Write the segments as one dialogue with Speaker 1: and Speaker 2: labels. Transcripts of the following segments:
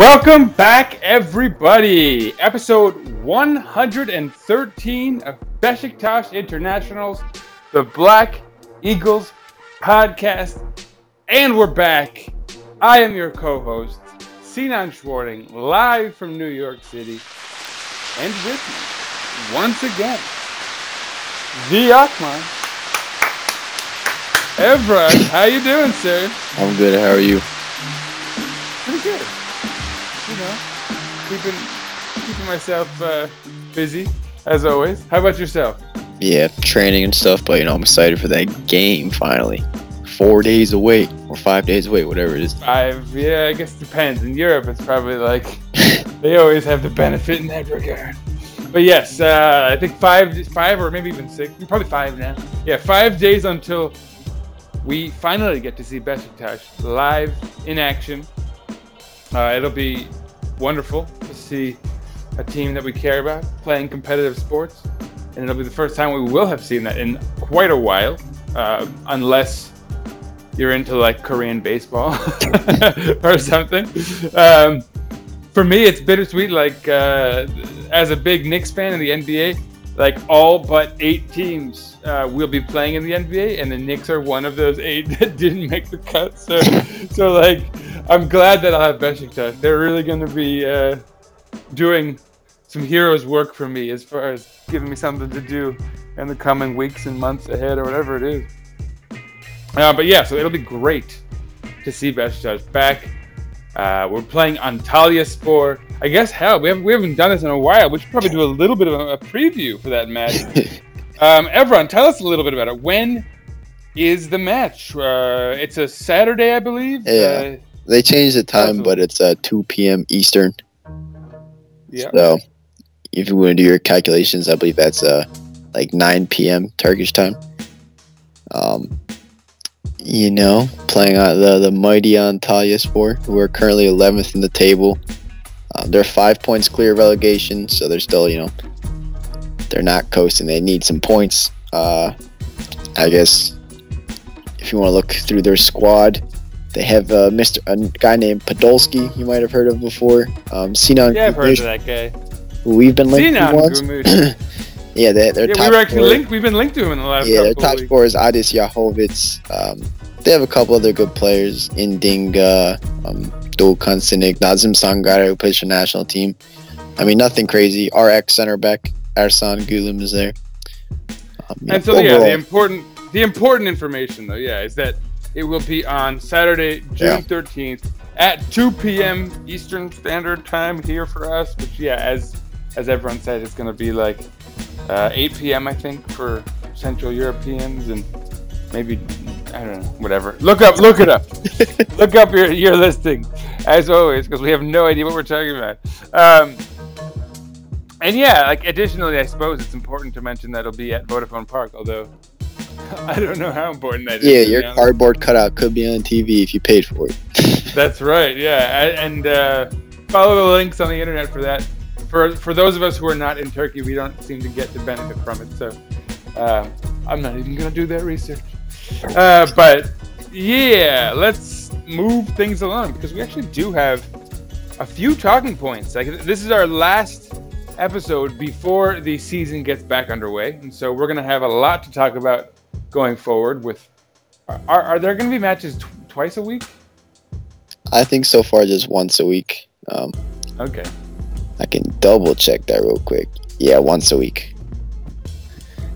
Speaker 1: Welcome back, everybody. Episode 113 of Besiktas Internationals, the Black Eagles podcast. And we're back. I am your co host, Sinan Schwarting, live from New York City. And with me, once again, the Akman. Evra, how you doing, sir?
Speaker 2: I'm good. How are you?
Speaker 1: pretty good. Know, keeping keeping myself uh, busy as always. How about yourself?
Speaker 2: Yeah, training and stuff, but you know, I'm excited for that game finally. Four days away, or five days away, whatever it is.
Speaker 1: Five, yeah, I guess it depends. In Europe, it's probably like they always have the benefit in that regard. But yes, uh, I think five, five or maybe even six, probably five now. Yeah, five days until we finally get to see Besiktas live in action. Uh, it'll be wonderful to see a team that we care about playing competitive sports, and it'll be the first time we will have seen that in quite a while, uh, unless you're into like Korean baseball or something. Um, for me, it's bittersweet. Like uh, as a big Knicks fan in the NBA, like all but eight teams uh, will be playing in the NBA, and the Knicks are one of those eight that didn't make the cut. So, so like, I'm glad that I'll have Besiktas. They're really going to be uh, doing some heroes work for me as far as giving me something to do in the coming weeks and months ahead, or whatever it is. Uh, but yeah, so it'll be great to see Besiktas back. Uh, we're playing Antalyaspor. I guess hell, we haven't we haven't done this in a while. We should probably do a little bit of a, a preview for that match. um, everyone, tell us a little bit about it. When is the match? Uh, it's a Saturday, I believe.
Speaker 2: Yeah.
Speaker 1: Uh,
Speaker 2: They changed the time, but it's uh, 2 p.m. Eastern.
Speaker 1: yeah.
Speaker 2: So if you want to do your calculations, I believe that's uh, like 9 p.m. Turkish time. Um, you know, playing on the, the mighty Antalyaspor, who are currently 11th in the table. Um, they're five points clear of relegation, so they're still, you know, they're not coasting. They need some points. Uh, I guess if you want to look through their squad, they have uh, Mr. a guy named Podolski. You might have heard of before. Um, Sinan
Speaker 1: Yeah, I've heard of that guy.
Speaker 2: we've been linked to once. Yeah, they, their
Speaker 1: yeah,
Speaker 2: top
Speaker 1: we were actually linked. We've been linked to him in the last
Speaker 2: Yeah, their top
Speaker 1: weeks.
Speaker 2: scorer is Adis Jahović. Um, they have a couple other good players in Dinga, um, Doğukan Sinik, Nazim Sangare, who plays for national team. I mean, nothing crazy. Our ex center back, Ersan Gülüm, is there. Um, yeah,
Speaker 1: And so yeah, the important the important information though, yeah, is that it will be on Saturday, June
Speaker 2: Yeah.
Speaker 1: thirteenth at two p.m. Eastern Standard Time here for us. Which yeah, as as everyone said, it's gonna be like uh, eight p.m. I think for Central Europeans and maybe I don't know, whatever. Look up, look it up, look up your your listing as always because we have no idea what we're talking about. Um, and yeah, like additionally, I suppose it's important to mention that it'll be at Vodafone Park, although I don't know how important that is.
Speaker 2: yeah,
Speaker 1: be
Speaker 2: your
Speaker 1: honest.
Speaker 2: cardboard cutout could be on TV if you paid for it.
Speaker 1: That's right. Yeah, A- and uh, follow the links on the internet for that. For for those of us who are not in Turkey, we don't seem to get the benefit from it. So uh, I'm not even gonna do that research. Uh, but yeah, let's move things along because we actually do have a few talking points. Like this is our last episode before the season gets back underway, and so we're gonna have a lot to talk about going forward. With are, are there gonna be matches tw- twice a week?
Speaker 2: I think so far just once a week. Um,
Speaker 1: Okay.
Speaker 2: I can double check that real quick. Yeah, once a week.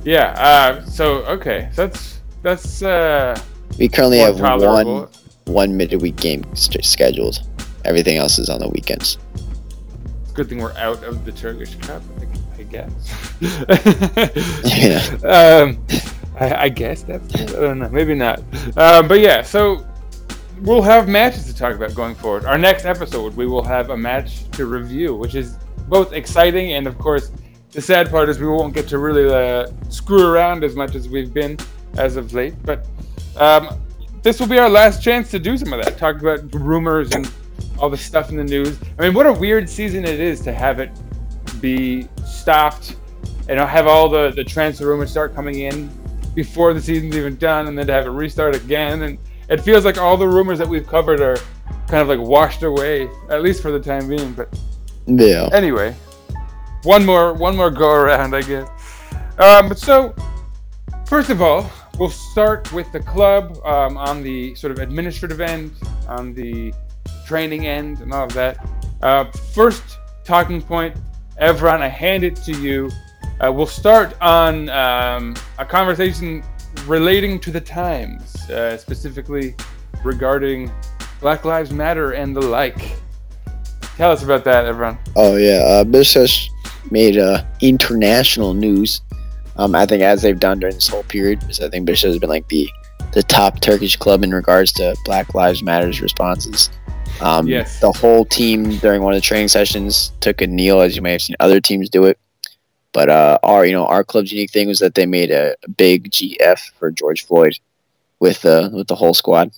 Speaker 1: Yeah. Uh, so okay, so that's that's uh,
Speaker 2: We currently have
Speaker 1: tolerable.
Speaker 2: one one midweek game st- scheduled. Everything else is on the weekends.
Speaker 1: Good thing we're out of the Turkish Cup, I, I guess.
Speaker 2: Yeah.
Speaker 1: um, I, I guess that's. I don't know. Maybe not. Uh, but yeah, so we'll have matches to talk about going forward. Our next episode, we will have a match to review, which is both exciting and, of course, the sad part is we won't get to really uh, screw around as much as we've been as of late. But um, this will be our last chance to do some of that. Talk about rumors and all the stuff in the news. I mean, what a weird season it is to have it be stopped and have all the, the transfer rumors start coming in before the season's even done and then to have it restart again. And it feels like all the rumors that we've covered are kind of like washed away, at least for the time being. But
Speaker 2: Yeah.
Speaker 1: anyway, one more one more go around, I guess. Um, but so, first of all, we'll start with the club um, on the sort of administrative end, on the training end, and all of that. Uh, first talking point, Evran, I hand it to you. Uh, we'll start on um, a conversation relating to the times, uh, specifically regarding Black Lives Matter and the like. Tell us about that, everyone.
Speaker 2: Oh yeah, uh, Besiktas made uh, international news. Um, I think as they've done during this whole period, because I think Besiktas has been like the the top Turkish club in regards to Black Lives Matters responses. Um,
Speaker 1: Yes.
Speaker 2: The whole team during one of the training sessions took a kneel, as you may have seen other teams do it. But uh, our you know our club's unique thing was that they made a big GF for George Floyd with uh, with the whole squad.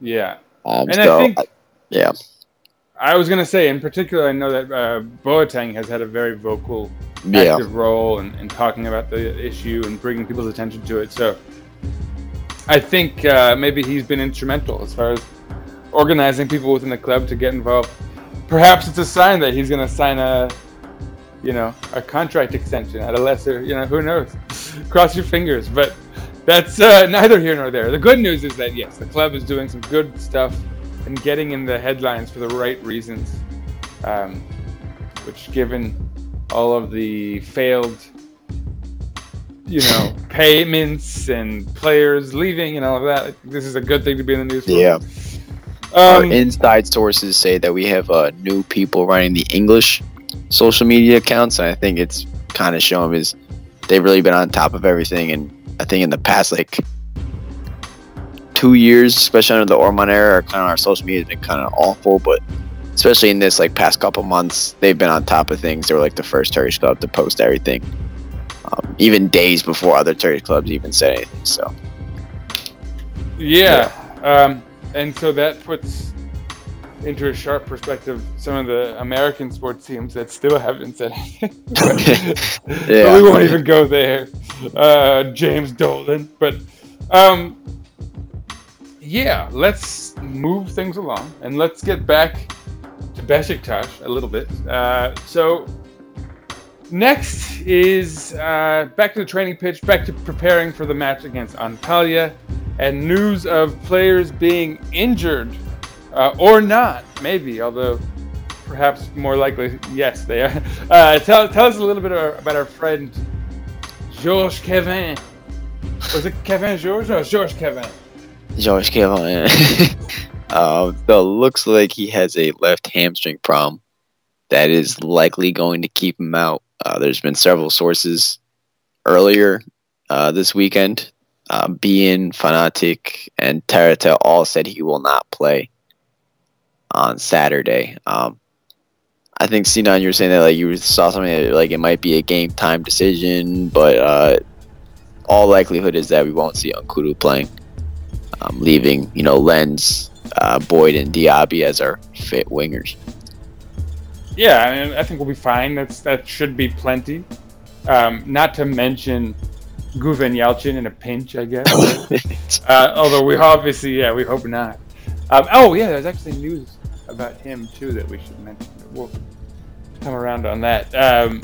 Speaker 1: Yeah.
Speaker 2: Um,
Speaker 1: And
Speaker 2: so
Speaker 1: I think
Speaker 2: uh, yeah,
Speaker 1: I was gonna say, in particular, I know that uh, Boateng has had a very vocal,
Speaker 2: yeah,
Speaker 1: active role in, in talking about the issue and bringing people's attention to it. So, I think uh, maybe he's been instrumental as far as organizing people within the club to get involved. Perhaps it's a sign that he's gonna sign a, you know, a contract extension at a lesser. You know, who knows? Cross your fingers, but. That's uh, neither here nor there. The good news is that yes, the club is doing some good stuff and getting in the headlines for the right reasons. Um, which, given all of the failed, you know, payments and players leaving and all of that, this is a good thing to be in the news for.
Speaker 2: yeah. Our
Speaker 1: Um,
Speaker 2: inside sources say that we have uh, new people running the English social media accounts, and I think it's kind of showing is they've really been on top of everything. And I think in the past like two years, especially under the Orman era, kind of our social media has been kind of awful. But especially in this like past couple months, they've been on top of things. They were like the first Turkish club to post everything, um, even days before other Turkish clubs even said anything. So
Speaker 1: Yeah. Um, and so that puts into a sharp perspective some of the American sports teams that still haven't said anything.
Speaker 2: Yeah.
Speaker 1: we won't even go there. Uh, James Dolan. But um, yeah, let's move things along and let's get back to Besiktas a little bit. Uh, so next is uh, back to the training pitch, back to preparing for the match against Antalya, and news of players being injured uh, or not, maybe, although perhaps more likely, yes, they are. Uh, tell, tell us a little bit about our friend Georges Kevin. Was it Kevin Georges? No, Georges Kevin.
Speaker 2: George Kevin. uh, it looks like he has a left hamstring problem that is likely going to keep him out. Uh, there's been several sources earlier uh, this weekend. Uh, Bean, Fanatik, and Terata all said he will not play on Saturday. Um, I think Sinan, you were saying that like you saw something that, like it might be a game time decision, but uh, all likelihood is that we won't see Nkoudou playing um, leaving you know Lens, uh, Boyd, and Diaby as our fit wingers.
Speaker 1: Yeah, I, mean, I think we'll be fine. That's that should be plenty. Um, not to mention Güven Yalçın in a pinch, I guess. uh, although we obviously, yeah, we hope not. Um, oh yeah, there's actually news about him too that we should mention. We'll come around on that. Um,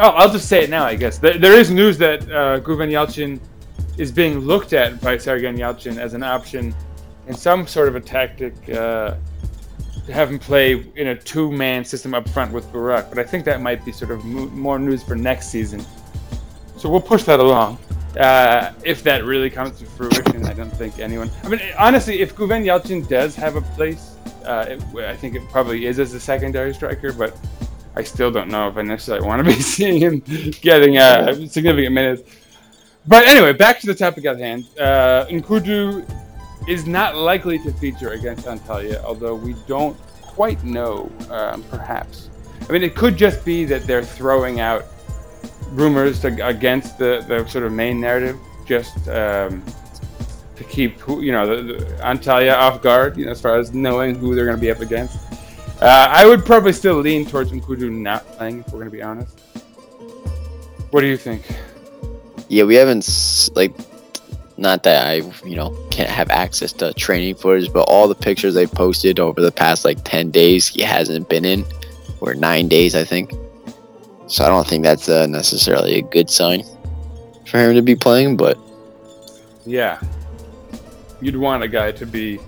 Speaker 1: oh, I'll just say it now. I guess there, there is news that uh, Güven Yalçın is being looked at by Sergen Yalçın as an option in some sort of a tactic. Uh, to have him play in a two-man system up front with Burak, but I think that might be sort of mo- more news for next season. So we'll push that along. Uh, if that really comes to fruition, I don't think anyone. I mean, honestly, if Güven Yalçın does have a place, uh, it, I think it probably is as a secondary striker. But I still don't know if I necessarily want to be seeing him getting uh, significant minutes. But anyway, back to the topic at hand. Uh, Nkoudou is not likely to feature against Antalya, although we don't quite know, um, perhaps. I mean, it could just be that they're throwing out rumors against the, the sort of main narrative, just um, to keep you know the, the Antalya off guard, you know, as far as knowing who they're going to be up against. Uh, I would probably still lean towards Nkoudou not playing, if we're going to be honest. What do you think?
Speaker 2: Yeah, we haven't like not that I you know can't have access to training footage, but all the pictures they posted over the past like ten days, he hasn't been in, or nine days, I think. So I don't think that's uh, necessarily a good sign for him to be playing. But
Speaker 1: Yeah, you'd want a guy to be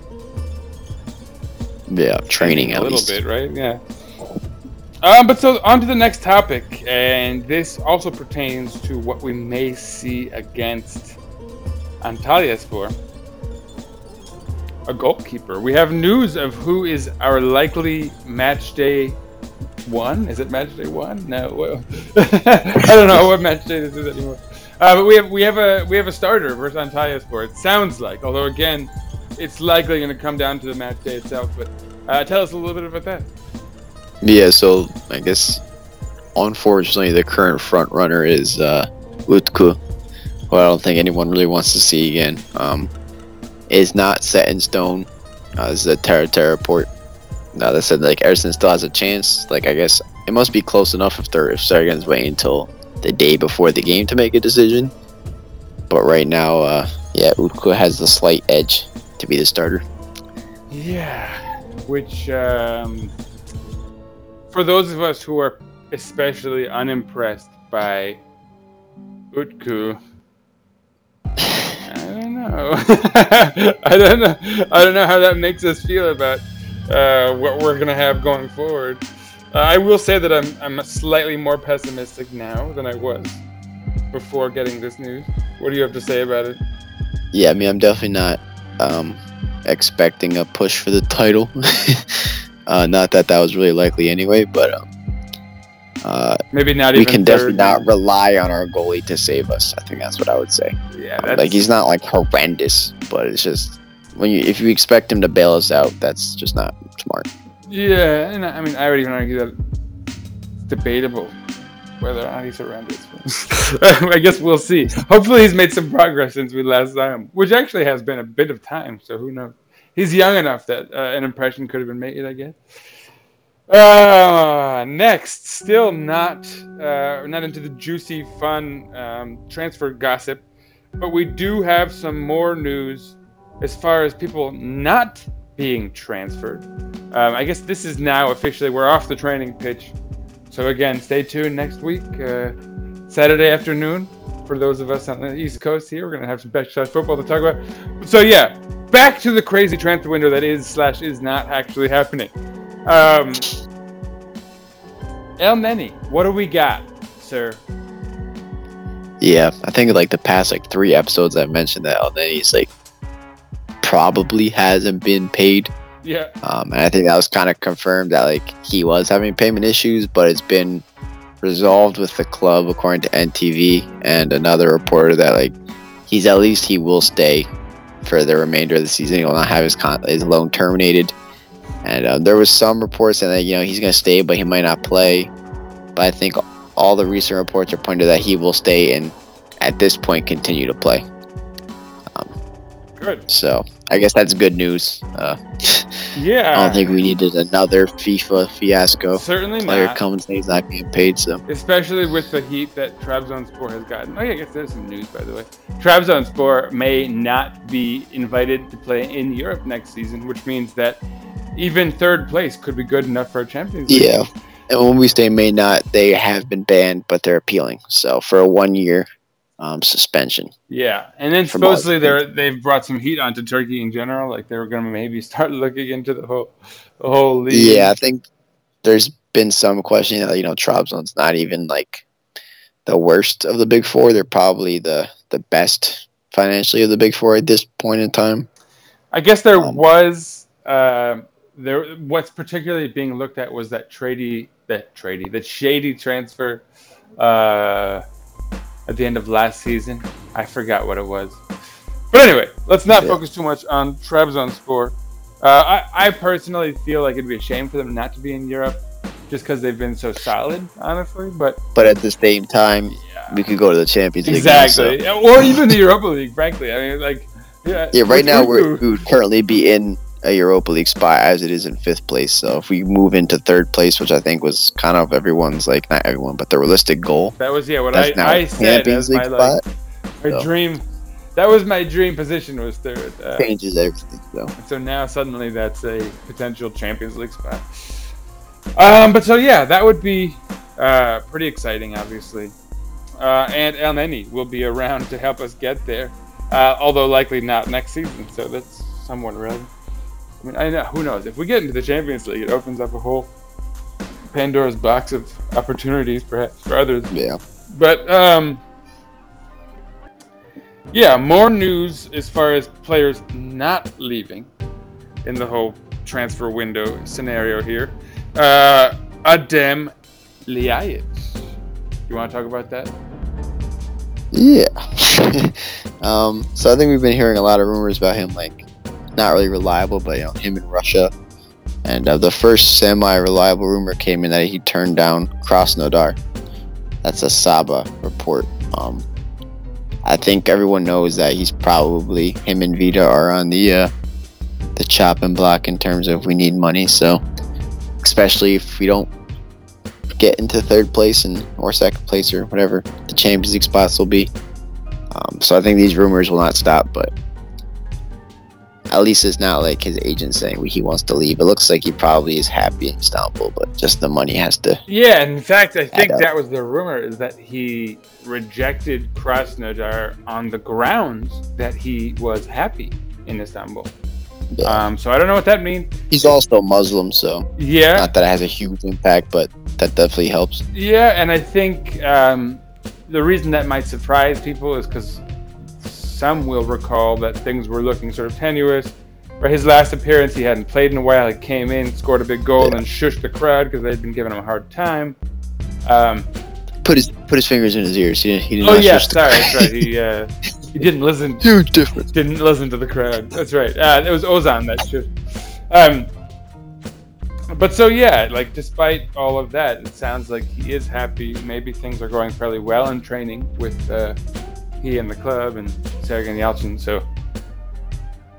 Speaker 2: yeah, training
Speaker 1: a little
Speaker 2: least.
Speaker 1: bit, right? Yeah. Um, but so on to the next topic, and this also pertains to what we may see against Antalyaspor. A goalkeeper. We have news of who is our likely match day one. Is it match day one? No. I don't know what match day this is anymore. Uh, but we have we have a we have a starter versus Antalyaspor. It sounds like, although again, it's likely going to come down to the match day itself. But uh, tell us a little bit about that.
Speaker 2: Yeah, so I guess unfortunately the current front runner is uh, Utku, who I don't think anyone really wants to see again. Um, is not set in stone. Uh, a Terra Terra report. Now that said, like Ersin still has a chance. Like I guess it must be close enough if they're if Sergen's waiting until the day before the game to make a decision. But right now, uh, yeah, Utku has the slight edge to be the starter.
Speaker 1: Yeah, which um, for those of us who are especially unimpressed by Utku, I don't know. I don't know. I don't know how that makes us feel about uh, what we're gonna have going forward. Uh, I will say that I'm I'm slightly more pessimistic now than I was before getting this news. What do you have to say about it?
Speaker 2: Yeah, I mean, I'm definitely not um, expecting a push for the title. uh, not that that was really likely anyway, but um, uh,
Speaker 1: Maybe not
Speaker 2: we can definitely not rely on our goalie to save us. I think that's what I would say.
Speaker 1: Yeah,
Speaker 2: Um, like he's not like horrendous, but it's just when you if you expect him to bail us out, that's just not smart.
Speaker 1: Yeah, and I mean, I would even argue that debatable whether or not he's horrendous. I guess we'll see. Hopefully, he's made some progress since we last saw him, which actually has been a bit of time. So who knows? He's young enough that uh, an impression could have been made. I guess. Uh, next, still not uh, not into the juicy, fun um, transfer gossip, but we do have some more news as far as people not being transferred. Um, I guess this is now officially we're off the training pitch. So again, stay tuned next week, uh, Saturday afternoon. For those of us on the East Coast here, we're gonna have some backyard football to talk about. So yeah, back to the crazy transfer window that is slash is not actually happening. Um, Elneny, what do we got, sir?
Speaker 2: Yeah, I think like the past like three episodes I've mentioned that Elneny's like probably hasn't been paid.
Speaker 1: Yeah,
Speaker 2: Um, and I think that was kind of confirmed that like he was having payment issues, but it's been resolved with the club according to NTV and another reporter that like he's at least he will stay for the remainder of the season. He will not have his con- his loan terminated. And uh, there was some reports that you know he's going to stay, but he might not play. But I think all the recent reports are pointing to that he will stay and at this point continue to play.
Speaker 1: Good.
Speaker 2: So I guess that's good news. Uh,
Speaker 1: Yeah,
Speaker 2: I don't think we needed another FIFA fiasco.
Speaker 1: certainly
Speaker 2: Player
Speaker 1: not.
Speaker 2: comes and he's not getting paid, so
Speaker 1: especially with the heat that Trabzonspor has gotten. Oh yeah, I guess there's some news by the way. Trabzonspor may not be invited to play in Europe next season, which means that even third place could be good enough for a Champions League.
Speaker 2: yeah. And when we say may not, they have been banned, but they're appealing. So for a one year um, suspension.
Speaker 1: Yeah, and then supposedly they're they've brought some heat onto Turkey in general. Like they were going to maybe start looking into the whole the whole league.
Speaker 2: Yeah, I think there's been some questioning that you know Trabzon's not even like the worst of the big four. They're probably the the best financially of the big four at this point in time.
Speaker 1: I guess there
Speaker 2: Um,
Speaker 1: was uh, there. What's particularly being looked at was that Trady that trady, that shady transfer uh, at the end of last season. I forgot what it was. But anyway, let's not
Speaker 2: Yeah.
Speaker 1: focus too much on Trabzonspor. Uh, I, I personally feel like it'd be a shame for them not to be in Europe, just because they've been so solid, honestly. But
Speaker 2: But at the same time, we could go to the Champions League.
Speaker 1: exactly,
Speaker 2: so-
Speaker 1: or even the Europa League. Frankly, I mean, like, yeah,
Speaker 2: Yeah, right now we're,
Speaker 1: we
Speaker 2: we would currently be in a Europa League spot as it is in fifth place. So if we move into third place, which I think was kind of everyone's like not everyone, but the realistic goal,
Speaker 1: that was yeah what I, I said as my, like, my
Speaker 2: so.
Speaker 1: dream. That was my dream position was third. Uh,
Speaker 2: Changes everything. So
Speaker 1: So now suddenly that's a potential Champions League spot. Um, but so yeah, that would be uh, pretty exciting, obviously. Uh, and Elneny will be around to help us get there, uh, although likely not next season. So that's somewhat relevant. I mean, I know who knows if we get into the Champions League, it opens up a whole Pandora's box of opportunities, perhaps for others.
Speaker 2: yeah,
Speaker 1: But um, yeah, more news as far as players not leaving in the whole transfer window scenario here. Uh, Adem Ljajic. You want to talk about that?
Speaker 2: yeah. um, so I think we've been hearing a lot of rumors about him, like not really reliable, but you know him in Russia. And uh, the first semi-reliable rumor came in that he turned down Krasnodar. That's a Sabah report. Um, I think everyone knows that he's probably him and Vida are on the uh, the chopping block in terms of we need money. So, especially if we don't get into third place and or second place or whatever the Champions League spots will be. Um, so I think these rumors will not stop, but at least it's not like his agent saying he wants to leave. It looks like he probably is happy in Istanbul, but just the money has to.
Speaker 1: Yeah, in fact, I think
Speaker 2: up.
Speaker 1: that was the rumor is that he rejected Krasnodar on the grounds that he was happy in Istanbul.
Speaker 2: Yeah.
Speaker 1: Um, so I don't know what that means.
Speaker 2: He's also Muslim, so
Speaker 1: Yeah,
Speaker 2: not that it has a huge impact, but that definitely helps.
Speaker 1: Yeah, and I think um, the reason that might surprise people is because some will recall that things were looking sort of tenuous. For his last appearance, he hadn't played in a while. He came in, scored a big goal, and shushed the crowd because they'd been giving him a hard time. Um,
Speaker 2: Put his put his fingers in his ears. He, he did
Speaker 1: oh yeah, sorry, that's right. He uh, he didn't listen
Speaker 2: Huge difference.
Speaker 1: didn't listen to the crowd. That's right. Uh, it was Ozan that should. Um, but so yeah, like despite all of that, it sounds like he is happy. Maybe things are going fairly well in training with uh, he and the club and Sergen Yalçın. So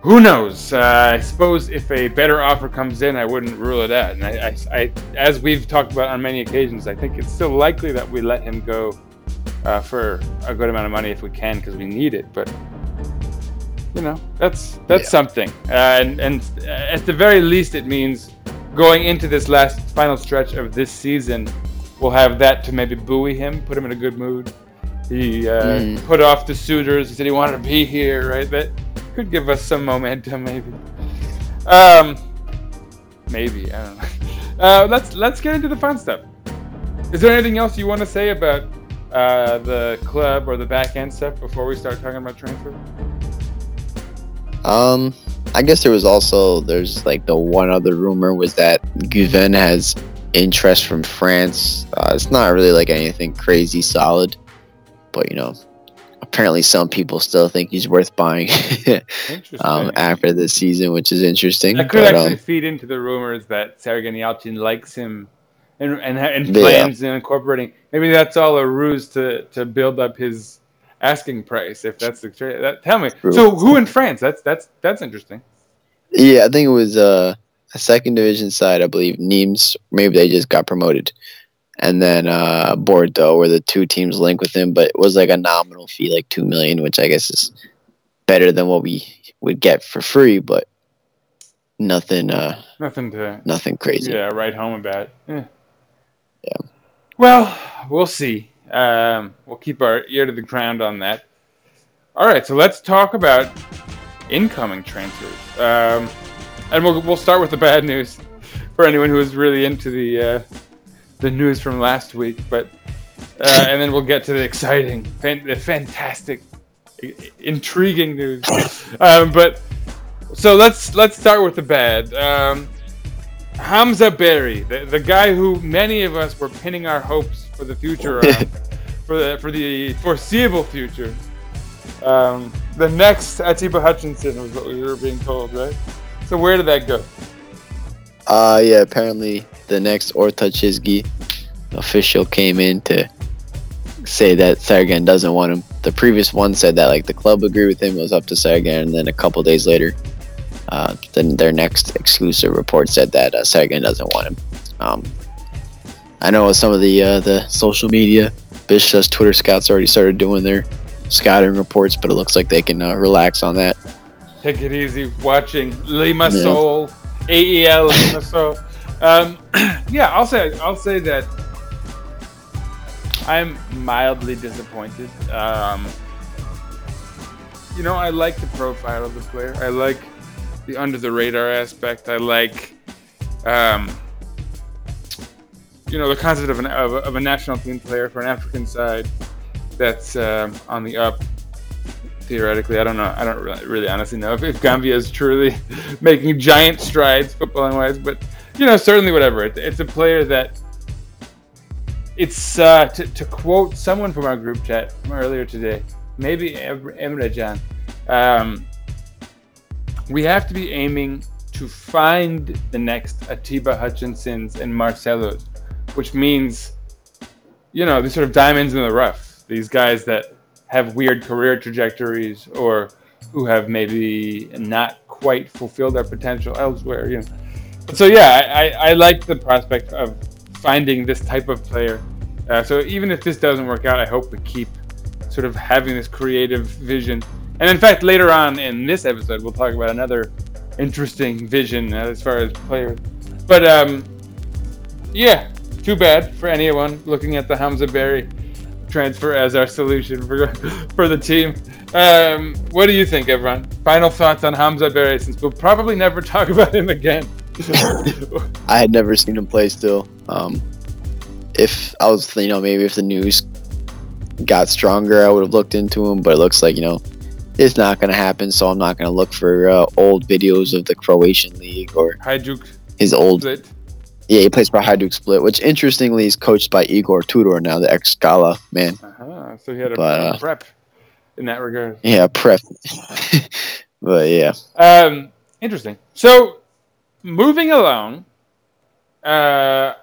Speaker 1: who knows? Uh, I suppose if a better offer comes in, I wouldn't rule it out. And I, I, I, as we've talked about on many occasions, I think it's still likely that we let him go uh, for a good amount of money if we can because we need it. But you know, that's that's
Speaker 2: Yeah.
Speaker 1: something. Uh, and and at the very least, it means going into this last final stretch of this season, we'll have that to maybe buoy him, put him in a good mood. He uh,
Speaker 2: Mm.
Speaker 1: put off the suitors. He said he wanted to be here, right? That could give us some momentum, maybe. Um, maybe I don't know. Uh, let's let's get into the fun stuff. Is there anything else you want to say about uh, the club or the back end stuff before we start talking about transfer?
Speaker 2: Um, I guess there was also there's like the one other rumor was that Guven has interest from France. Uh, it's not really like anything crazy solid, but you know, apparently some people still think he's worth buying um, after this season, which is interesting.
Speaker 1: That could
Speaker 2: but,
Speaker 1: actually
Speaker 2: um,
Speaker 1: feed into the rumors that Sergen Yalçın likes him and and, and
Speaker 2: Yeah.
Speaker 1: plans on incorporating. Maybe that's all a ruse to, to build up his asking price. If that's the tra- that, tell me.
Speaker 2: True.
Speaker 1: So who in France? That's that's that's interesting.
Speaker 2: yeah, I think it was uh, a second division side, I believe. Nimes, maybe they just got promoted. And then uh, Bordeaux were the two teams linked with him, but it was like a nominal fee, like two million, which I guess is better than what we would get for free, but nothing, uh,
Speaker 1: Nothing to
Speaker 2: nothing crazy.
Speaker 1: yeah write home about. Yeah.
Speaker 2: Yeah.
Speaker 1: Well, we'll see. Um, we'll keep our ear to the ground on that. All right, so let's talk about incoming transfers. Um, and we'll we'll start with the bad news for anyone who is really into the uh, the news from last week. But uh, and then we'll get to the exciting, fan- the fantastic, i- intriguing news. Um, but so let's let's start with the bad. Um, Hamza Barry, the, the guy who many of us were pinning our hopes for the future on, for the for the foreseeable future. Um, the next Atiba Hutchinson was what we were being told, right? So where did that go?
Speaker 2: Uh, yeah, apparently the next Orta Çizgi official came in to say that Sergen doesn't want him. The previous one said that like the club agreed with him, it was up to Sergen, and then a couple days later, uh, then their next exclusive report said that uh, Sergen doesn't want him. Um, I know some of the uh, the social media, Bishop's Twitter scouts already started doing their scouting reports, but it looks like they can uh, relax on that.
Speaker 1: Take it easy. Watching Lima
Speaker 2: Yeah.
Speaker 1: Soul, AEL so Um, yeah, I'll say I'll say that I'm mildly disappointed. Um, you know, I like the profile of the player. I like the under the radar aspect. I like, um, you know, the concept of, an, of, a, of a national team player for an African side that's um, on the up theoretically. I don't know. I don't really, really honestly know if, if Gambia is truly making giant strides footballing wise, but you know, certainly whatever. It, it's a player that it's uh, to, to quote someone from our group chat from earlier today, maybe Em- Emre Can. Um, we have to be aiming to find the next Atiba Hutchinsons and Marcelos, which means, you know, these sort of diamonds in the rough. These guys that have weird career trajectories or who have maybe not quite fulfilled their potential elsewhere. You know. So yeah, I, I, I like the prospect of finding this type of player. Uh, so even if this doesn't work out, I hope we keep sort of having this creative vision. And in fact, later on in this episode, we'll talk about another interesting vision as far as players. But um, yeah, too bad for anyone looking at the Hamza Barry transfer as our solution for for the team. Um, what do you think, everyone? Final thoughts on Hamza Barry, since we'll probably never talk about him again.
Speaker 2: I had never seen him play still. Um, if I was, you know, maybe if the news got stronger, I would have looked into him. But it looks like, you know, it's not going to happen. So I'm not going to look for uh, old videos of the Croatian league or
Speaker 1: Hajduk
Speaker 2: his old.
Speaker 1: split.
Speaker 2: Yeah, he plays for Hajduk Split, which interestingly is coached by Igor Tudor now, the ex Scala man.
Speaker 1: Uh-huh. So he had a
Speaker 2: But, uh,
Speaker 1: prep in that regard.
Speaker 2: Yeah, prep. but yeah,
Speaker 1: Um, interesting. So, moving along. Uh,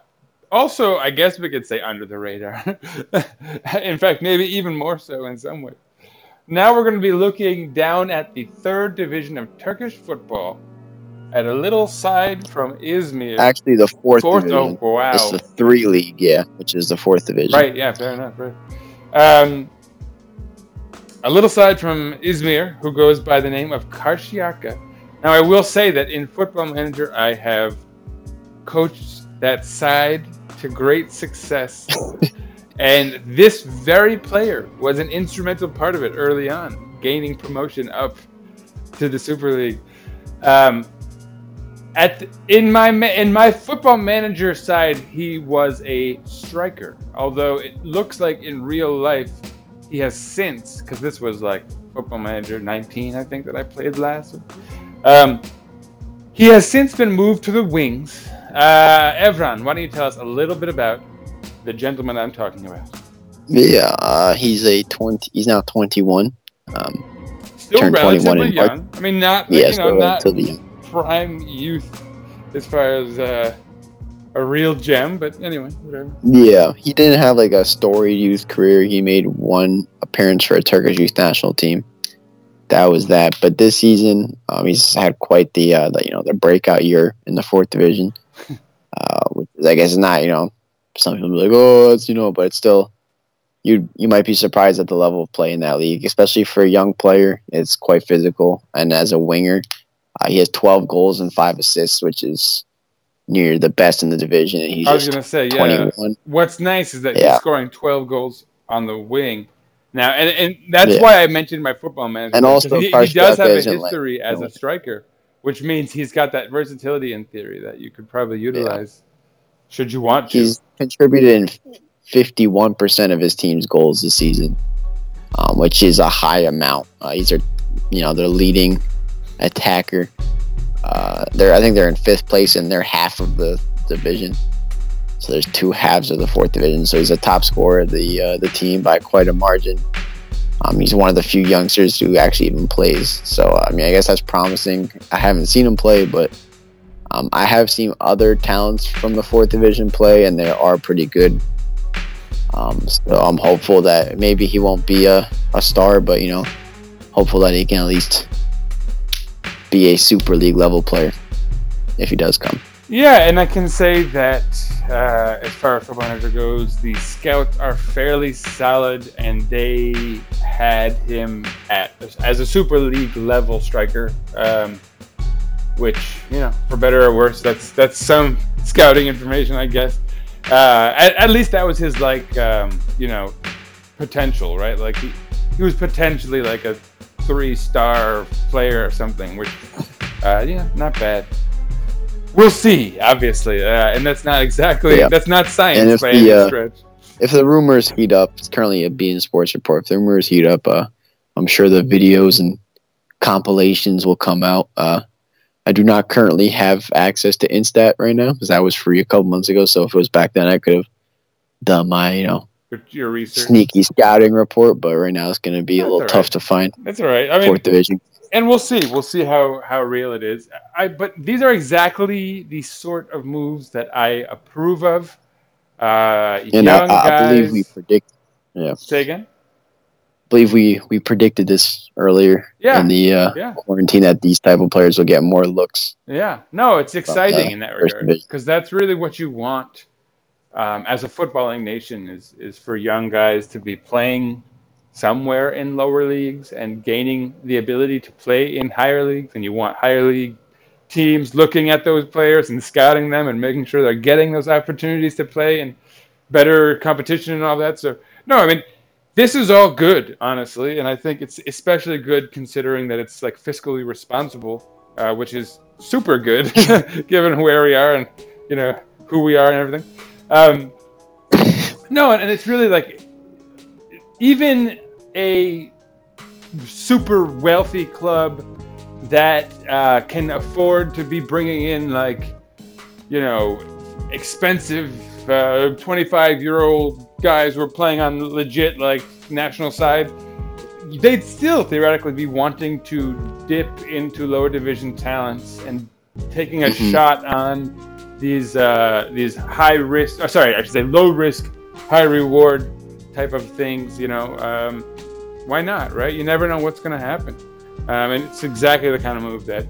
Speaker 1: also, I guess we could say under the radar. in fact, maybe even more so in some ways. Now we're going to be looking down at the third division of Turkish football, at a little side from Izmir.
Speaker 2: actually the fourth,
Speaker 1: Fourth.
Speaker 2: division.
Speaker 1: Oh, wow.
Speaker 2: It's the three league, yeah, which is the fourth division.
Speaker 1: Right, yeah, fair enough. Right. Um, a little side from Izmir, who goes by the name of Karşıyaka. Now, I will say that in Football Manager, I have coached that side to great success. and this very player was an instrumental part of it early on, gaining promotion up to the Super League. Um, at the- in my in my football manager side, he was a striker. Although it looks like in real life, he has since because this was like football manager 19, I think that I played last. Um, he has since been moved to the wings. Uh, Evran, why don't you tell us a little bit about the gentleman I'm talking about?
Speaker 2: Yeah, uh, he's a twenty. He's now twenty-one. Um,
Speaker 1: Still
Speaker 2: Turned 21
Speaker 1: relatively
Speaker 2: in March.
Speaker 1: I mean, not
Speaker 2: yeah,
Speaker 1: you know, not
Speaker 2: relatively young.
Speaker 1: Prime youth as far as uh, a real gem, but anyway, whatever.
Speaker 2: Yeah, he didn't have like a storied youth career. He made one appearance for a Turkish youth national team. That was that. But this season, um, he's had quite the, uh, the you know the breakout year in the fourth division. uh, which I guess not you know some people be like oh it's you know but it's still you you might be surprised at the level of play in that league, especially for a young player. It's quite physical, and as a winger, uh, he has 12 goals and five assists, which is near the best in the division. And he's
Speaker 1: I was gonna say, yeah.
Speaker 2: 21.
Speaker 1: What's nice is that
Speaker 2: Yeah.
Speaker 1: he's scoring 12 goals on the wing now, and and that's
Speaker 2: Yeah.
Speaker 1: why I mentioned my football manager.
Speaker 2: And also
Speaker 1: he, he does have a
Speaker 2: isn't like,
Speaker 1: history as a striker, which means he's got that versatility in theory that you could probably utilize should you want to.
Speaker 2: He's contributed in 51% of his team's goals this season, um, which is a high amount. Uh, he's a, you know, they're leading attacker. Uh, they're I think they're in fifth place in their half of the division. So there's two halves of the fourth division. So he's a top scorer of the uh, the team by quite a margin. Um, he's one of the few youngsters who actually even plays. So I mean, I guess that's promising. I haven't seen him play, but um, I have seen other talents from the fourth division play, and they are pretty good. Um, so I'm hopeful that maybe he won't be a, a star, but you know, hopeful that he can at least be a Super League level player if he does come.
Speaker 1: Yeah, and I can say that uh, as far as Football Manager goes, the scouts are fairly solid, and they had him at as a Super League level striker. Um, which you know, for better or worse, that's that's some scouting information, I guess. Uh, at, at least that was his like um, you know potential, right? Like he, he was potentially like a three-star player or something, which uh, yeah, not bad. We'll see, obviously, uh, and that's not exactly
Speaker 2: Yeah.
Speaker 1: that's not
Speaker 2: And
Speaker 1: science
Speaker 2: if
Speaker 1: by
Speaker 2: the, uh,
Speaker 1: stretch.
Speaker 2: If the rumors heat up, it's currently a beIN Sports report. If the rumors heat up, uh, I'm sure the videos and compilations will come out. Uh, I do not currently have access to Instat right now because that was free a couple months ago. So if it was back then, I could have done my you know
Speaker 1: Your, your research.
Speaker 2: sneaky scouting report. But right now, it's going to be a little
Speaker 1: all
Speaker 2: tough to find.
Speaker 1: That's all right. I mean,
Speaker 2: Fourth division.
Speaker 1: and we'll see. We'll see how how real it is. I but these are exactly the sort of moves that I approve of. Uh,
Speaker 2: And I, I believe we predict.
Speaker 1: say again.
Speaker 2: believe we we predicted this earlier
Speaker 1: Yeah.
Speaker 2: in the uh,
Speaker 1: Yeah.
Speaker 2: quarantine that these type of players will get more looks.
Speaker 1: Yeah, no, it's exciting
Speaker 2: uh,
Speaker 1: in that regard because that's really what you want um, as a footballing nation is is for young guys to be playing somewhere in lower leagues and gaining the ability to play in higher leagues, and you want higher league teams looking at those players and scouting them and making sure they're getting those opportunities to play and better competition and all that. So, no, I mean. This is all good, honestly, and I think it's especially good considering that it's like fiscally responsible, uh, which is super good given where we are and you know who we are and everything. Um, no, and, it's really like even a super wealthy club that uh, can afford to be bringing in like you know expensive 25 year old guys who are playing on legit like national side they'd still theoretically be wanting to dip into lower division talents and taking a
Speaker 2: Mhm.
Speaker 1: shot on these uh, these high risk oh, sorry I should say low risk high reward type of things you know um, why not right? You never know what's going to happen. Um, and it's exactly the kind of move that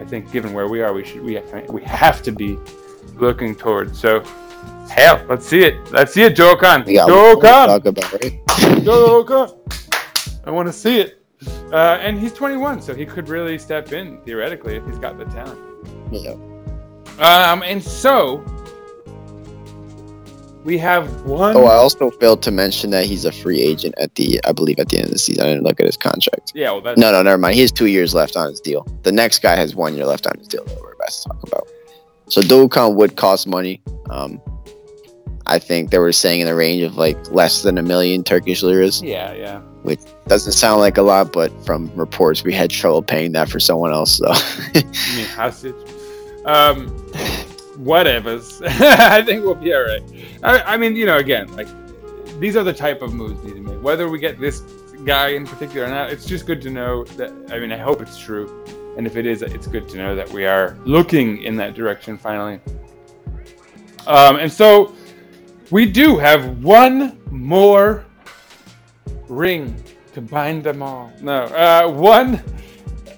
Speaker 1: I think given where we are we should we have, we have to be looking towards. So hell let's see it. Let's see it Joe Khan Joe Khan
Speaker 2: talk about, right?
Speaker 1: Joe Khan I want to see it uh, and he's 21 so he could really step in theoretically if he's got the talent
Speaker 2: Yeah.
Speaker 1: um, and so we have one
Speaker 2: Oh, I also failed to mention that he's a free agent at the, I believe, at the end of the season. I didn't look at his contract.
Speaker 1: yeah well that's
Speaker 2: No, no, never mind. He has two years left on his deal. The next guy has one year left on his deal that we're about to talk about. So Doğukan would cost money. Um, I think they were saying in the range of like less than a million Turkish liras.
Speaker 1: yeah yeah Which
Speaker 2: Doesn't sound like a lot, but from reports, we had trouble paying that for someone else. So
Speaker 1: I mean hostage. Um, whatever's. I think we'll be all right. I, I mean, you know, again, like these are the type of moves need to make. Whether we get this guy in particular or not, it's just good to know that. I mean, I hope it's true, and if it is, it's good to know that we are looking in that direction finally. Um, and so we do have one more ring to bind them all. No, uh, one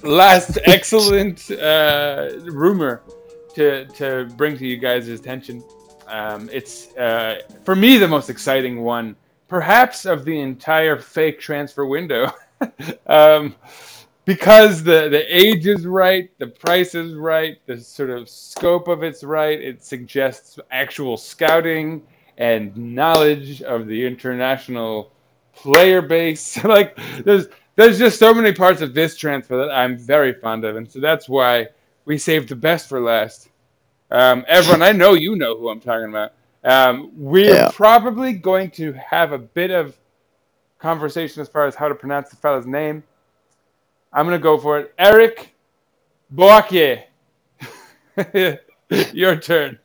Speaker 1: last excellent uh, rumor to to bring to you guys' attention. Um, it's uh, for me the most exciting one, perhaps of the entire fake transfer window, um, because the the age is right, the price is right, the sort of scope of it's right. It suggests actual scouting and knowledge of the international player base. like there's there's just so many parts of this transfer that I'm very fond of, and so that's why we saved the best for last. Um, everyone, I know you know who I'm talking about. Um, we're
Speaker 2: Yeah.
Speaker 1: probably going to have a bit of conversation as far as how to pronounce the fellow's name. I'm gonna go for it. Eric Boakye. Your turn.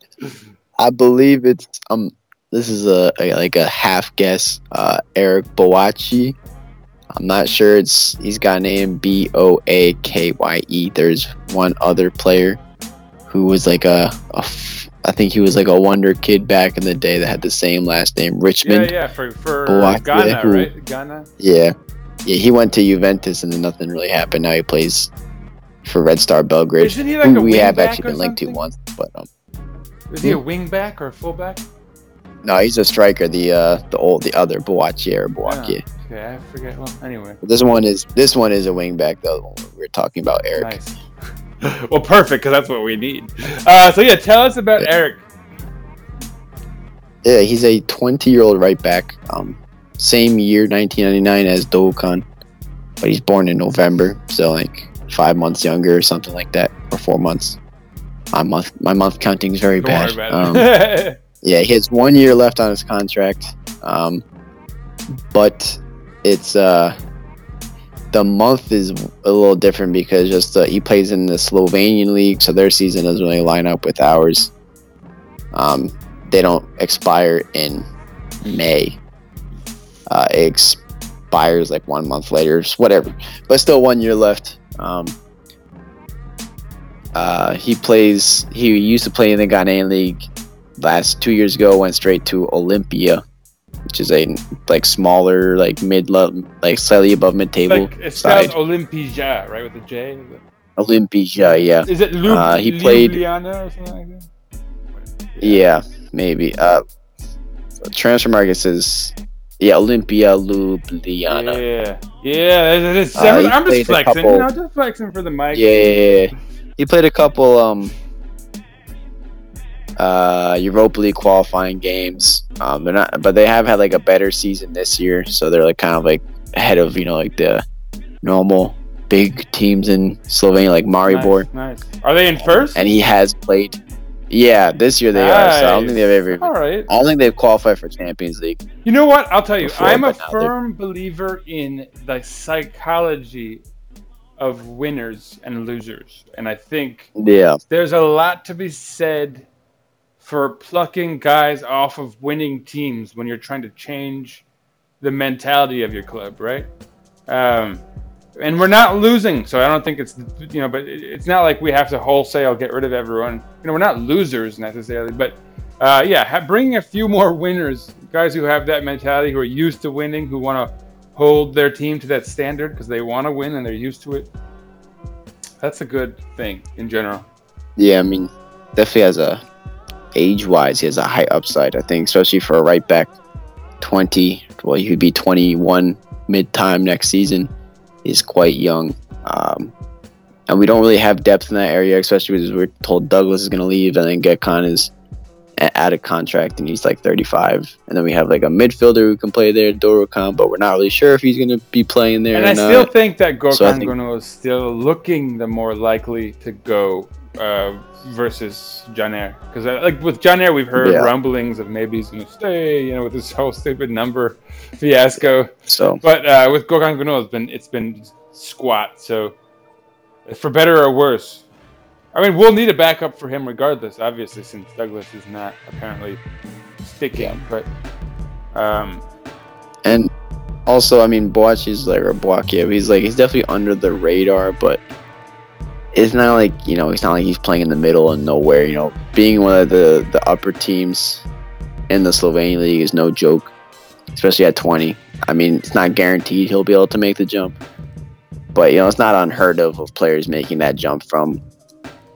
Speaker 2: I believe it's um. This is a, a like a half guess. Uh, Eric Boakye. I'm not sure. It's he's got a name B O A K Y E. There's one other player who was like a, I think he was like a wonder kid back in the day that had the same last name, Richmond.
Speaker 1: yeah, for for
Speaker 2: Boakye,
Speaker 1: Ghana,
Speaker 2: who-
Speaker 1: right? Ghana.
Speaker 2: Yeah. Yeah, he went to Juventus and then nothing really happened. Now he plays for Red Star Belgrade.
Speaker 1: Isn't he like
Speaker 2: who we have actually been linked to once, but um,
Speaker 1: Is he a wing back or a fullback?
Speaker 2: No, he's a striker. The uh, the old, the other Boakye or Boakye.
Speaker 1: Okay, I forget. Well, anyway,
Speaker 2: This one is this one is a wingback. One We are talking about, Eric.
Speaker 1: nice. well, perfect, because that's what we need. Uh, so yeah, tell us about Eric.
Speaker 2: Yeah, he's a 20 year old right back. Um, same year, 1999 as Doğukan, but he's born in November, so like five months younger or something like that, or four months. My month, my month counting is very
Speaker 1: Don't
Speaker 2: bad. yeah, he has one year left on his contract, um, but it's uh, the month is a little different because just uh, he plays in the Slovenian league, so their season doesn't really line up with ours. Um, they don't expire in May. Uh, it expires like one month later, whatever. But still, one year left. Um, uh, he plays. He used to play in the Ghanaian league. Last two years ago, went straight to Olympia, which is a like smaller, like mid level, like slightly above mid table
Speaker 1: like it spells
Speaker 2: side.
Speaker 1: Olympija, right, with a J.
Speaker 2: Olympia, yeah,
Speaker 1: Is it Lub-
Speaker 2: Uh, he played-
Speaker 1: Ljubljana or something like that?
Speaker 2: yeah, maybe. Uh, transfer market says, yeah, Olympia Ljubljana.
Speaker 1: Yeah, yeah. it is.
Speaker 2: Uh,
Speaker 1: I'm just flexing,
Speaker 2: couple-
Speaker 1: you know, just flexing for the mic.
Speaker 2: Yeah, yeah, yeah. He played a couple um uh Europa League qualifying games. Um they're not but they have had like a better season this year, so they're like kind of like ahead of, you know, like the normal big teams in Slovenia like Maribor.
Speaker 1: Nice, nice. Are they in first?
Speaker 2: And he has played Yeah, this year they are. So I don't think they've ever
Speaker 1: All right.
Speaker 2: I don't think they've qualified for Champions League.
Speaker 1: You know what? I'll tell you.
Speaker 2: Before,
Speaker 1: I'm a
Speaker 2: but now they're-
Speaker 1: firm believer in the psychology of winners and losers, and I think
Speaker 2: Yeah.
Speaker 1: there's a lot to be said for plucking guys off of winning teams when you're trying to change the mentality of your club, right? Um, and we're not losing, so I don't think it's you know, but it's not like we have to wholesale get rid of everyone. You know, we're not losers necessarily, but uh, yeah, bringing a few more winners, guys who have that mentality, who are used to winning, who want to hold their team to that standard because they want to win and they're used to it. That's a good thing in general.
Speaker 2: Yeah, I mean, definitely has a age wise, he has a high upside. I think, especially for a right back, twenty. Well, he would be twenty one mid time next season. He's quite young, um, and we don't really have depth in that area, especially because we're told Douglas is going to leave, and then Gökhan is a- out of contract, and he's like thirty five. And then we have like a midfielder who can play there, Dorukhan, but we're not really sure if he's going to be playing there.
Speaker 1: And I
Speaker 2: not.
Speaker 1: still think that Gökhan
Speaker 2: So think-
Speaker 1: is still looking the more likely to go uh, versus Caner. Because like with Caner, we've heard
Speaker 2: Yeah.
Speaker 1: rumblings of maybe he's going to stay, you know, with this whole stupid number fiasco.
Speaker 2: so.
Speaker 1: But uh, with Gökhan Gönül, it's been it's been squat. So for better or worse, I mean, we'll need a backup for him regardless. Obviously, since Douglas is not apparently sticking. But um,
Speaker 2: And also, I mean, Boakye's like or Boakye, he's like he's definitely under the radar, but it's not like you know it's not like he's playing in the middle and nowhere. You know, being one of the the upper teams in the Slovenian league is no joke, especially at 20. I mean, it's not guaranteed he'll be able to make the jump, but you know, it's not unheard of of players making that jump from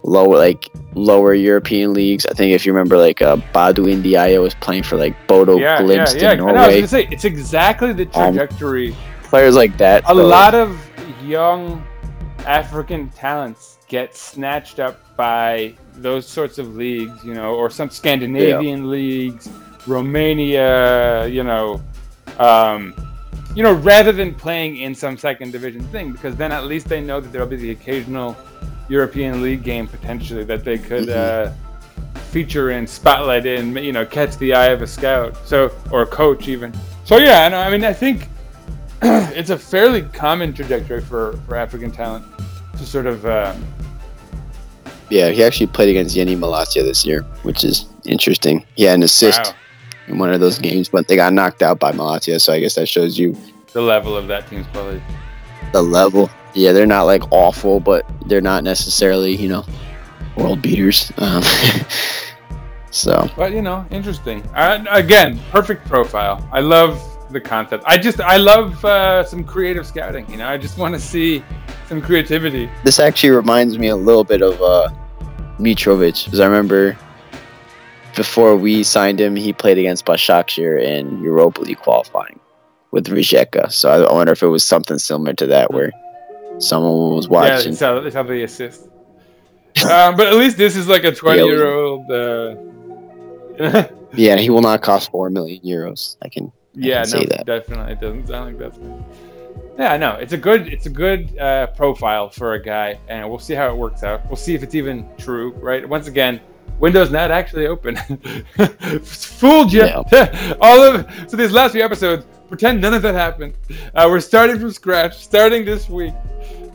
Speaker 2: lower like lower European leagues. I think if you remember, like uh, Badou Ndiaye was playing for like Bodo
Speaker 1: yeah, yeah,
Speaker 2: Glimt
Speaker 1: yeah.
Speaker 2: in
Speaker 1: I, know, I was
Speaker 2: Norway.
Speaker 1: gonna say it's exactly the
Speaker 2: Um,
Speaker 1: trajectory.
Speaker 2: players like that.
Speaker 1: a
Speaker 2: so-
Speaker 1: lot of young African talents get snatched up by those sorts of leagues, you know, or some Scandinavian leagues, Romania, you know, um, you know, rather than playing in some second division thing, because then at least they know that there'll be the occasional European League game potentially that they could uh, feature in, spotlight in, you know, catch the eye of a scout, so or a coach even. So yeah, I know. I mean, I think it's a fairly common trajectory for, for African talent to sort of um,
Speaker 2: Yeah, he actually played against Yeni Malatya this year, which is interesting. He had an assist
Speaker 1: Wow.
Speaker 2: in one of those games, but they got knocked out by Malatya. So I guess that shows you
Speaker 1: The level of that team's quality.
Speaker 2: the level. Yeah, they're not like awful, but they're not necessarily you know world beaters. Um, so
Speaker 1: But you know, interesting. Uh, again, perfect profile. I love the concept. I just I love uh, some creative scouting. You know, I just want to see some creativity.
Speaker 2: this actually reminds me a little bit of uh, Mitrovic because I remember before we signed him, he played against Başakşehir in Europa League qualifying with Rijeka. So I wonder if it was something similar to that where someone was
Speaker 1: Yeah,
Speaker 2: watching.
Speaker 1: it's how, it's how they assist. um, but at least this is like a twenty-year-old. Uh,
Speaker 2: Yeah, he will not cost four million euros. I can.
Speaker 1: Yeah, no,
Speaker 2: that.
Speaker 1: definitely. It doesn't sound like that's. Yeah, I know. it's a good, it's a good uh, profile for a guy, and we'll see how it works out. We'll see if it's even true, right? Once again, Windows not actually open. Fooled you. All of so these last few episodes, pretend none of that happened. Uh, we're starting from scratch, starting this week,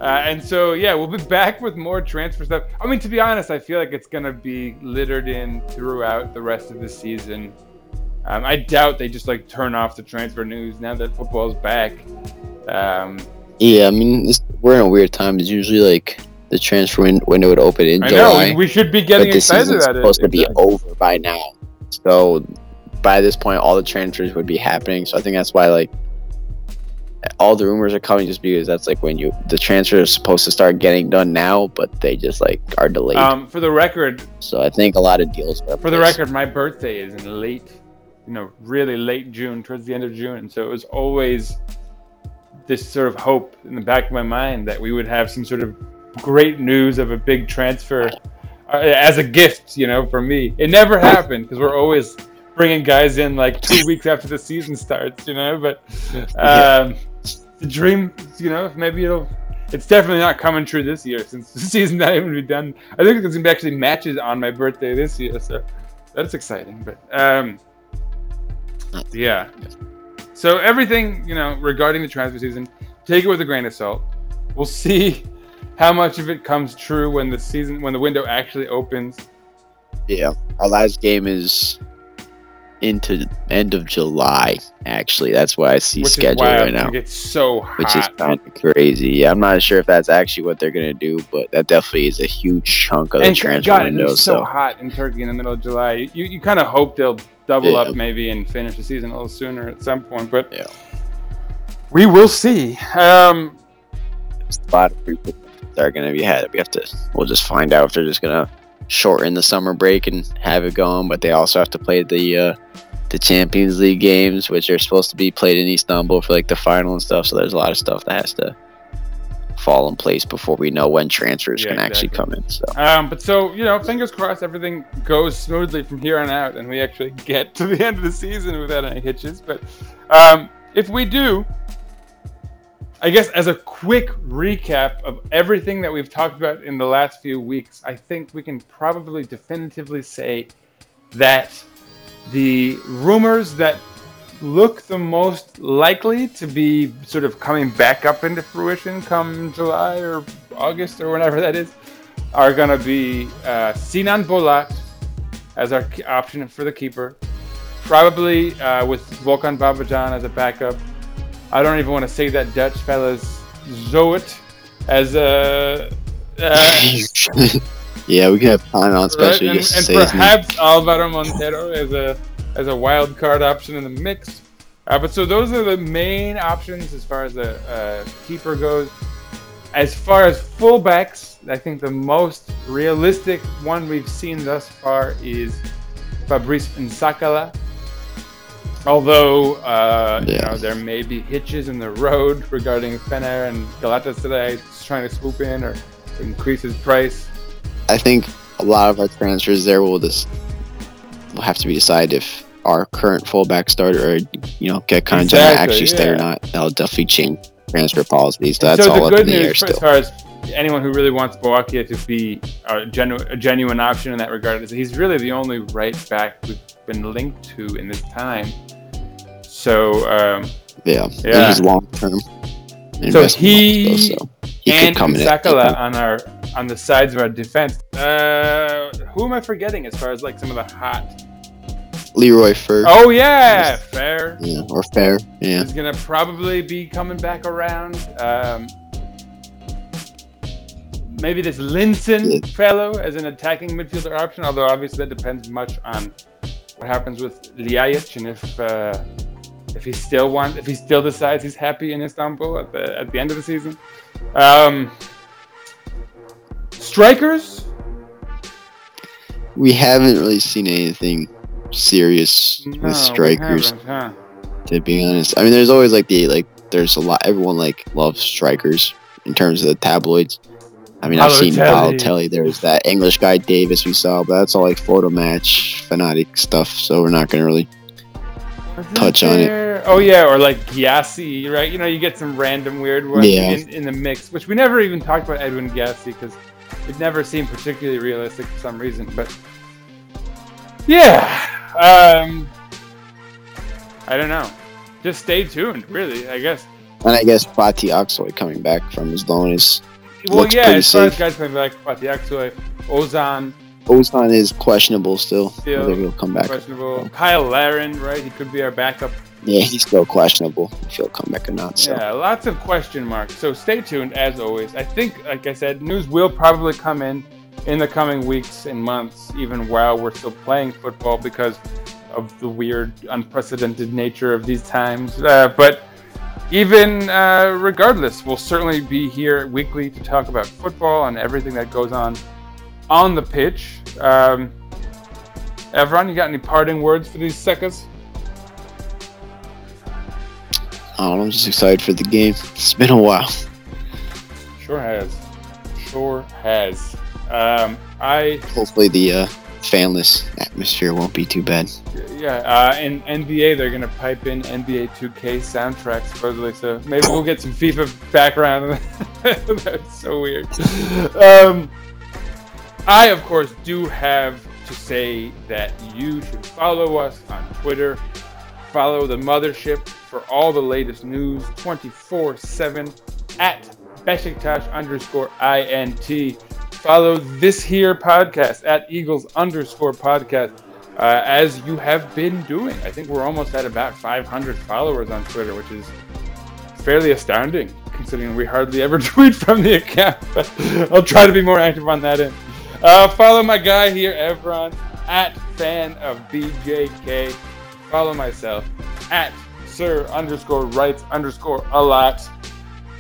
Speaker 1: uh, and so yeah, we'll be back with more transfer stuff. I mean, to be honest, I feel like it's gonna be littered in throughout the rest of the season. Um, I doubt they just like turn off the transfer news now that football's back. Um,
Speaker 2: Yeah, I mean, this, we're in a weird time. It's usually like the transfer win- window would open in
Speaker 1: I know
Speaker 2: July,
Speaker 1: we, we should be
Speaker 2: but
Speaker 1: getting
Speaker 2: this
Speaker 1: excited
Speaker 2: season's
Speaker 1: about it.
Speaker 2: supposed to be
Speaker 1: Exactly.
Speaker 2: over by now. So by this point, all the transfers would be happening. So I think that's why like all the rumors are coming, just because that's like when you the transfer is supposed to start getting done now, but they just like are delayed.
Speaker 1: Um, for the record,
Speaker 2: so I think a lot of deals. Are
Speaker 1: for the record, my birthday is in late, you know, really late June, towards the end of June. So it was always this sort of hope in the back of my mind that we would have some sort of great news of a big transfer uh, as a gift, you know, for me. It never happened because we're always bringing guys in like two weeks after the season starts, you know. But um, the dream, you know, maybe it'll. It's definitely not coming true this year since the season's not even be done. I think there's gonna be actually matches on my birthday this year, so that's exciting. But um, yeah. So everything you know regarding the transfer season, take it with a grain of salt. We'll see how much of it comes true when the season when the window actually opens.
Speaker 2: Yeah, our last game is into end of July. Actually, that's what I see
Speaker 1: Which is
Speaker 2: scheduled
Speaker 1: wild.
Speaker 2: right now.
Speaker 1: It gets so hot.
Speaker 2: which is kind of crazy. Yeah, I'm not sure if that's actually what they're gonna do, but that definitely is a huge chunk of the transfer
Speaker 1: God,
Speaker 2: window.
Speaker 1: it's so,
Speaker 2: So,
Speaker 1: hot in Turkey in the middle of July. You you kind of hope they'll double
Speaker 2: Yeah.
Speaker 1: up maybe and finish the season a little sooner at some point, but
Speaker 2: Yeah.
Speaker 1: we will see. Um,
Speaker 2: a lot of free pickups are gonna be had. We have to. We'll just find out if they're just gonna shorten the summer break and have it going, but they also have to play the uh, the Champions League games, which are supposed to be played in Istanbul for like the final and stuff. So there's a lot of stuff that has to fall in place before we know when transfers
Speaker 1: Yeah,
Speaker 2: can actually come in. So
Speaker 1: Um, but so you know, fingers crossed, everything goes smoothly from here on out, and we actually get to the end of the season without any hitches. But um, if we do, I guess as a quick recap of everything that we've talked about in the last few weeks, I think we can probably definitively say that the rumors that look the most likely to be sort of coming back up into fruition come July or August or whenever that is are going to be uh, Sinan Bolat as our option for the keeper. Probably uh, with Volkan Babacan as a backup. I don't even want to say that Dutch fella's Zoet as a. Uh,
Speaker 2: yeah, we can have time on
Speaker 1: right?
Speaker 2: special
Speaker 1: And,
Speaker 2: just
Speaker 1: and
Speaker 2: name.
Speaker 1: perhaps Alvaro Montero as a as a wild card option in the mix. Uh, but so those are the main options as far as the uh, keeper goes. As far as fullbacks, I think the most realistic one we've seen thus far is Fabrice Nsakala. Although uh, you know there may be hitches in the road regarding Fener and Galatasaray trying to swoop in or increase his price.
Speaker 2: I think a lot of our transfers there will just will have to be decided if our current fullback starter or you know get Kanjana
Speaker 1: Exactly,
Speaker 2: actually stay or
Speaker 1: yeah.
Speaker 2: not. That'll definitely change transfer policies. So that's
Speaker 1: so
Speaker 2: all
Speaker 1: the
Speaker 2: up in the air still.
Speaker 1: as far as anyone who really wants Boakye to be a, genu- a genuine option in that regard is he's really the only right back we've been linked to in this time. So um,
Speaker 2: Yeah,
Speaker 1: Yeah.
Speaker 2: Is long term.
Speaker 1: So he
Speaker 2: so he
Speaker 1: and
Speaker 2: come in.
Speaker 1: Sakala on our on the sides of our defense. Uh, who am I forgetting as far as like some of the hot?
Speaker 2: Leroy Fer.
Speaker 1: Oh yeah, fair.
Speaker 2: Yeah, or Fer. Yeah.
Speaker 1: He's gonna probably be coming back around. Um, maybe this Linson
Speaker 2: Yeah.
Speaker 1: fellow as an attacking midfielder option, although obviously that depends much on what happens with Ljajic and if uh, if he still wants, if he still decides he's happy in Istanbul at the at the end of the season. Um, strikers,
Speaker 2: We haven't really seen anything serious
Speaker 1: No,
Speaker 2: with strikers,
Speaker 1: huh?
Speaker 2: to be honest. I mean, there's always like the like. There's a lot. Everyone like loves strikers in terms of the tabloids. I mean, I've seen
Speaker 1: Balotelli.
Speaker 2: There's that English guy Davis we saw, but that's all like photo match Fanatik stuff. So we're not gonna really.
Speaker 1: Wasn't
Speaker 2: touch on it.
Speaker 1: Oh yeah, or like Gyasi, right? You know, you get some random weird ones
Speaker 2: Yeah.
Speaker 1: in, in the mix, which we never even talked about Edwin Gyasi because it never seemed particularly realistic for some reason. But yeah, um, I don't know. Just stay tuned, really. I guess.
Speaker 2: And I guess Bati Oxley coming back from his loan is
Speaker 1: Well, yeah,
Speaker 2: pretty
Speaker 1: as far as
Speaker 2: safe.
Speaker 1: guys coming back, Patiaksoi, Ozan,
Speaker 2: Ozan is questionable still.
Speaker 1: Still
Speaker 2: Whether he'll come back.
Speaker 1: questionable. Kyle Laren, right? He could be our backup
Speaker 2: Yeah, he's still questionable if he'll come back or not. So
Speaker 1: Yeah, lots of question marks. So stay tuned as always. I think, like I said, news will probably come in in the coming weeks and months, even while we're still playing football because of the weird, unprecedented nature of these times. Uh, but even uh, regardless, we'll certainly be here weekly to talk about football and everything that goes on on the pitch. Um, Evran, you got any parting words for these seconds?
Speaker 2: I I'm just excited for the game. It's been a while.
Speaker 1: Sure has. Sure has. Um, I
Speaker 2: Hopefully the uh, fanless atmosphere won't be too bad.
Speaker 1: yeah. Uh, in NBA, they're gonna pipe in NBA 2K soundtrack supposedly. So maybe we'll get some FIFA background. That's so weird. Um, I of course do have to say that you should follow us on Twitter. Follow the mothership for all the latest news 24 7 at Besiktas underscore INT. Follow this here podcast at Eagles underscore podcast uh, as you have been doing. I think we're almost at about 500 followers on Twitter, which is fairly astounding considering we hardly ever tweet from the account. But I'll try to be more active on that end. Uh, follow my guy here, Evran, at fan of BJK. Follow myself at sir underscore rights underscore a lot.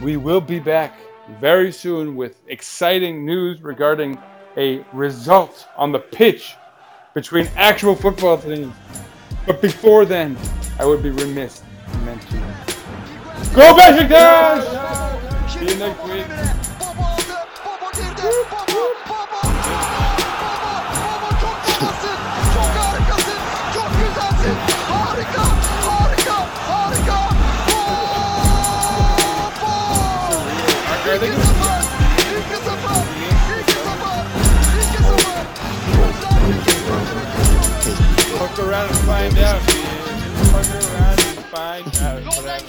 Speaker 1: We will be back very soon with exciting news regarding a result on the pitch between actual football teams. But before then, I would be remiss to mention Go Beşiktaş! See you next week. Around and find out. Fuck around and find out.